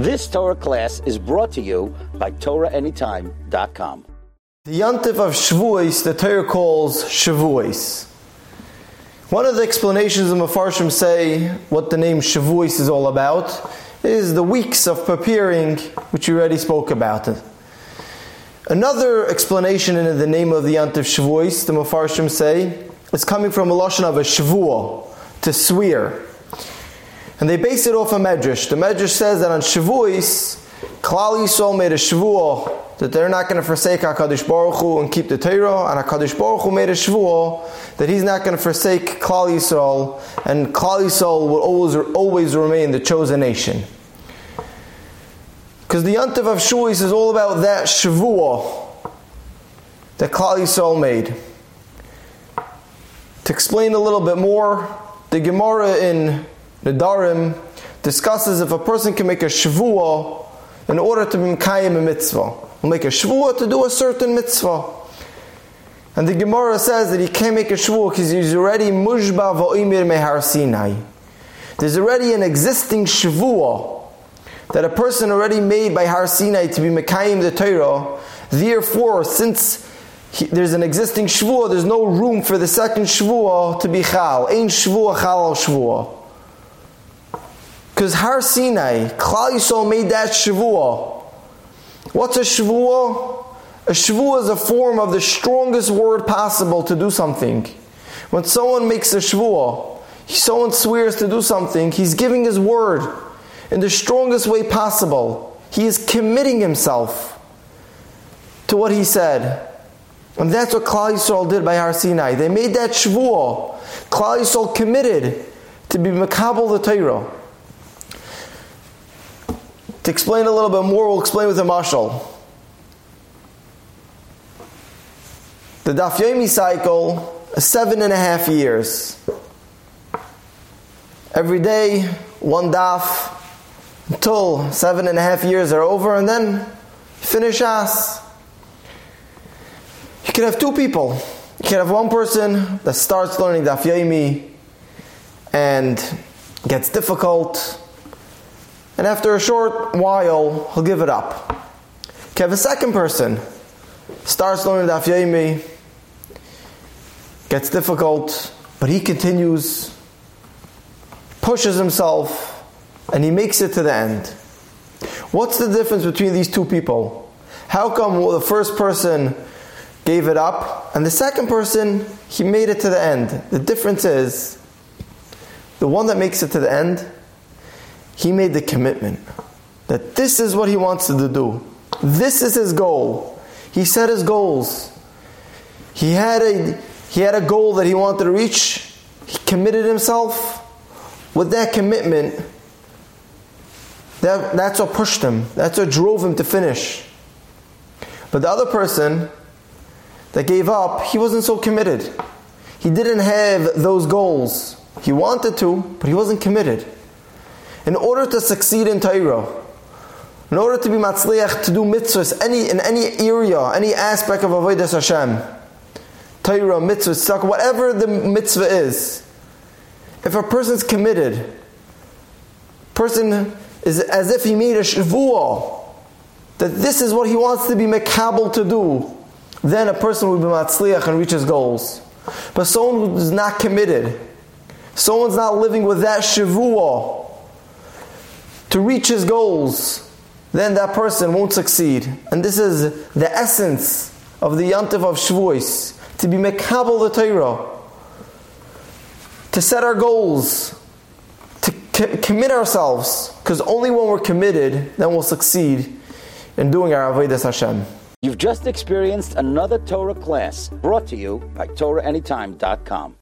This Torah class is brought to you by TorahAnytime.com. The Yontif of Shavuos, the Torah calls Shavuos. One of the explanations the Mefarshim say what the name Shavuos is all about is the weeks of preparing, which we already spoke about. Another explanation in the name of the Yontif Shavuos, the Mefarshim say, is coming from a lashon of a Shavuot, to swear. And they base it off a medrash. The medrash says that on Shavuos, Klal Yisrael made a Shavuot that they're not going to forsake HaKadosh Baruch Hu and keep the Torah, and HaKadosh Baruch Hu made a Shavuot that he's not going to forsake Klal Yisrael, and Klal Yisrael will always, always remain the chosen nation. Because the Yontif of Shavuos is all about that Shavuot that Klal Yisrael made. To explain a little bit more, the Gemara in Nedarim discusses if a person can make a Shavuot in order to be Mekayim a mitzvah. Will make a Shavuot to do a certain mitzvah. And the Gemara says that he can't make a Shavuot because he's already Mushba Va'imir Mehar Sinai. There's already an existing Shavuot that a person already made by Har Sinai to be Mekayim the Torah. Therefore, since he, there's an existing Shavuot, there's no room for the second Shavuot to be Chal. Ein Shavuot Chal al Shavuot. Because Har Sinai, Klal Yisrael made that Shavuot. What's a Shavuot? A Shavuot is a form of the strongest word possible to do something. When someone makes a Shavuot, someone swears to do something, he's giving his word in the strongest way possible. He is committing himself to what he said. And that's what Klal Yisrael did by Har Sinai. They made that Shavuot. Klal Yisrael committed to be Mekabel the Torah. Explain a little bit more, we'll explain with a mashal. The Daf Yomi cycle is seven and a half years. Every day, one daf until seven and a half years are over, and then finish as. You can have two people. You can have one person that starts learning Daf Yomi and gets difficult, and after a short while, he'll give it up. Have a second person starts learning Daf Yomi, gets difficult, but he continues, pushes himself, and he makes it to the end. What's the difference between these two people? How come the first person gave it up and the second person he made it to the end? The difference is the one that makes it to the end, he made the commitment that this is what he wants to do. This is his goal. He set his goals. He had a he had a goal that he wanted to reach. He committed himself. With that commitment, that, that's what pushed him. That's what drove him to finish. But the other person that gave up, he wasn't so committed. He didn't have those goals. He wanted to, but he wasn't committed. In order to succeed in Torah, in order to be matzliach, to do mitzvahs any, in any area, any aspect of Avodah Hashem, Torah, mitzvahs, whatever the mitzvah is, if a person's committed, person is as if he made a shavua that this is what he wants to be mekabel to do, then a person will be matzliach and reach his goals. But someone who is not committed, someone's not living with that shavua to reach his goals, then that person won't succeed. And this is the essence of the Yontif of Shavuos, to be mekabel the Torah, to set our goals, to commit ourselves, because only when we're committed, then we'll succeed in doing our Avodah Hashem. You've just experienced another Torah class brought to you by TorahAnytime.com.